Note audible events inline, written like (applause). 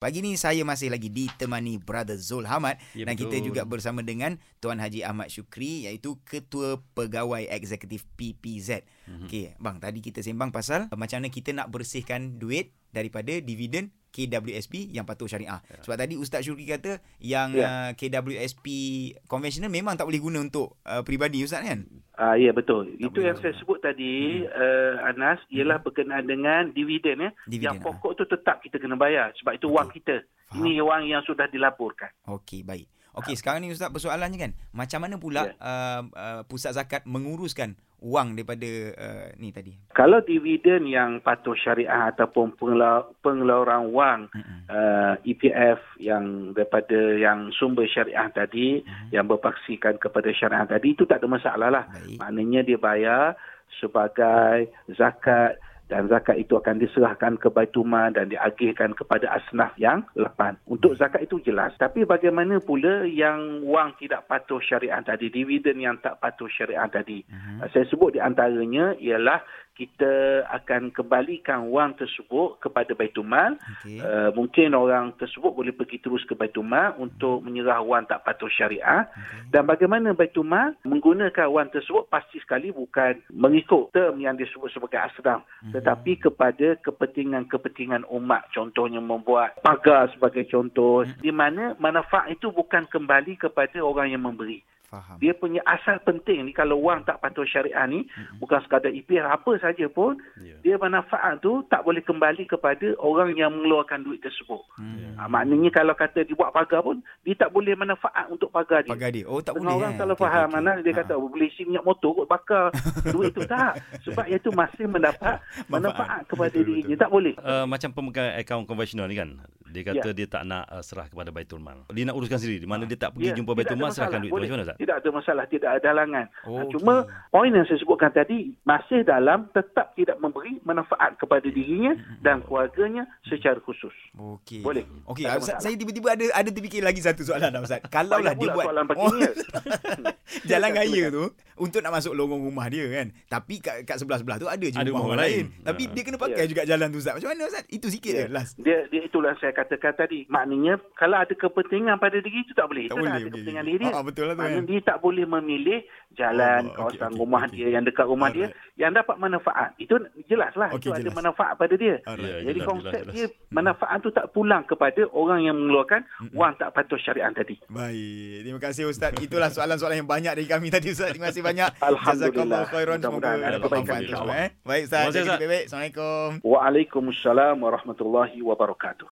Pagi ni saya masih lagi ditemani Brother Zul Hamad Ya, dan kita betul. juga bersama dengan Tuan Haji Ahmad Syukri iaitu Ketua Pegawai Eksekutif PPZ. Mhm. Okey, bang tadi kita sembang pasal macam mana kita nak bersihkan duit daripada dividen KWSP yang patuh syariah. Ya. Sebab tadi Ustaz Syukri kata yang uh, Ya. KWSP konvensional memang tak boleh guna untuk uh, peribadi Ustaz kan? Ah ya betul. Itu boleh yang guna. saya sebut tadi uh, Anas ialah berkenaan dengan dividen ya. Dividen, yang pokok tu tetap kita kena bayar sebab itu wang kita. Faham. Ini wang yang sudah dilaporkan. Okey, baik. Okey, sekarang ni Ustaz persoalannya kan, macam mana pula Ya. uh, uh, pusat zakat menguruskan wang daripada uh, ni tadi? Kalau dividen yang patuh syariah ataupun pengeluaran wang uh, EPF yang daripada yang sumber syariah tadi Mhm. yang berpaksikan kepada syariah tadi itu tak ada masalah lah. Baik. Maknanya dia bayar sebagai zakat dan zakat itu akan diserahkan ke Baitumal dan diagihkan kepada asnaf yang lapan. Untuk zakat itu jelas. Tapi bagaimana pula yang wang tidak patuh syariah tadi, dividen yang tak patuh syariah tadi. Mhm. Saya sebut di antaranya ialah kita akan kembalikan wang tersebut kepada Baitumal. Okey. Uh, mungkin orang tersebut boleh pergi terus ke Baitumal untuk menyerah wang tak patuh syariah. Okey. Dan bagaimana Baitul Mal menggunakan wang tersebut pasti sekali bukan mengikut term yang disebut sebagai asnaf Mhm. tetapi kepada kepentingan-kepentingan umat contohnya membuat pagar sebagai contoh Mhm. di mana manfaat itu bukan kembali kepada orang yang memberi Faham. dia punya asal penting ni kalau wang tak patuh syariah ni Mhm. bukan sekadar IPR apa saja pun Ya. dia manfaat tu tak boleh kembali kepada orang yang mengeluarkan duit tersebut Hmm. ha, maknanya kalau kata dibuat pagar pun dia tak boleh manfaat untuk pagar dia Pagar dia. Oh tak Setengah boleh. orang eh? salah Okey, faham okey, mana dia Ha. kata boleh isi minyak motor kot bakar (laughs) duit tu tak sebab ia tu masih mendapat Manfaat. manfaat kepada Betul, dirinya betul. tak boleh Uh, macam pemegang akaun konvensional ni kan dia kata Ya. dia tak nak uh, serah kepada Baitul Mal. Dia nak uruskan sendiri di mana dia tak pergi Ya, jumpa Baitul Mal serahkan duit. Macam mana Ustaz? tidak ada masalah tidak ada halangan Oh, Ha, cuma okey. poin yang saya sebutkan tadi masih dalam tetap tidak memberi manfaat kepada dirinya dan keluarganya secara khusus Okey. Boleh. Okey, Ustaz, saya tiba-tiba ada ada terfikir lagi satu soalan dah Ustaz. (laughs) Kalau lah Banyak dia buat soalan ni. (laughs) (laughs) jalan raya tu untuk nak masuk lorong rumah dia kan. Tapi kat, kat sebelah-sebelah tu ada je Ada rumah rumah orang lain. lain. Tapi Ha. dia kena pakai Ya. juga jalan tu Ustaz. Macam mana Ustaz? Itu sikit je Ya. last. dia, dia itulah saya katakan tadi maknanya kalau ada kepentingan pada diri itu tak boleh Tak itu boleh. ada kepentingan diri dia Ah, betul lah tu Maknanya kan. dia tak boleh memilih jalan, Oh, kawasan okey, rumah okey. dia, yang dekat rumah dia, yang dapat manfaat. Itu jelas lah. Okey, itu ada jelas. manfaat pada dia. Alright. Ya, Jadi jelas, konsep jelas, jelas. dia, manfaat tu tak pulang kepada orang yang mengeluarkan wang tak patuh syariah tadi. Baik. Terima kasih Ustaz. Itulah soalan-soalan yang banyak dari kami tadi Ustaz. Terima kasih banyak. Alhamdulillah. Jazakallah khairan. Semoga dapat ada kebaikan, manfaat insyaAllah. semua. Eh. Baik Ustaz. Jaga diri baik-baik. Assalamualaikum. Waalaikumsalam warahmatullahi wabarakatuh.